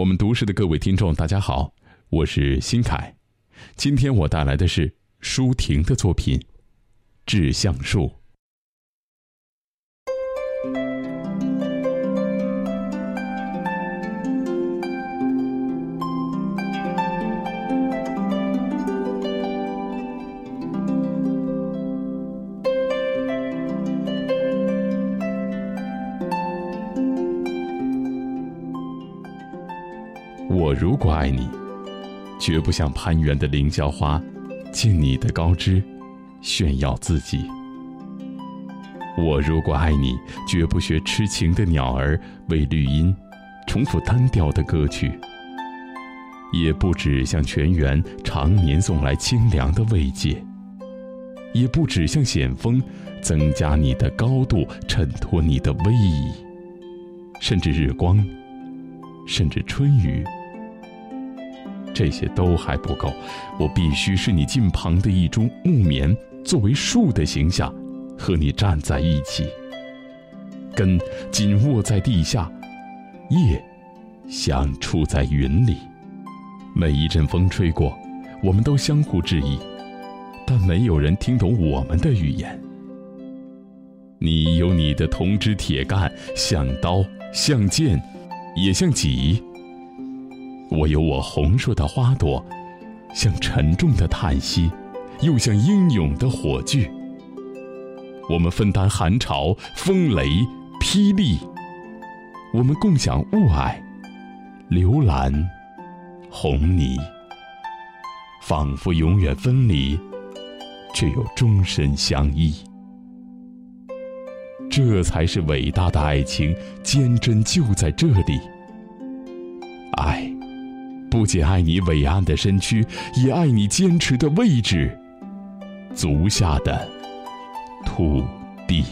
我们读诗的各位听众，大家好，我是新凯。今天我带来的是舒婷的作品《致橡树》。我如果爱你，绝不像攀援的凌霄花，借你的高枝炫耀自己。我如果爱你，绝不学痴情的鸟儿为绿荫重复单调的歌曲，也不止向泉源常年送来清凉的慰藉，也不止向险峰增加你的高度，衬托你的威仪，甚至日光，甚至春雨。这些都还不够，我必须是你近旁的一株木棉，作为树的形象，和你站在一起，根紧握在地下，叶相触在云里。每一阵风吹过，我们都相互致意，但没有人听懂我们的语言。你有你的铜枝铁干，像刀，像剑，也像戟。我有我红硕的花朵，像沉重的叹息，又像英勇的火炬。我们分担寒潮、风雷、霹雳，我们共享雾霭、流岚、红泥，仿佛永远分离，却又终身相依。这才是伟大的爱情，坚贞就在这里。不仅爱你伟岸的身躯，也爱你坚持的位置，足下的土地。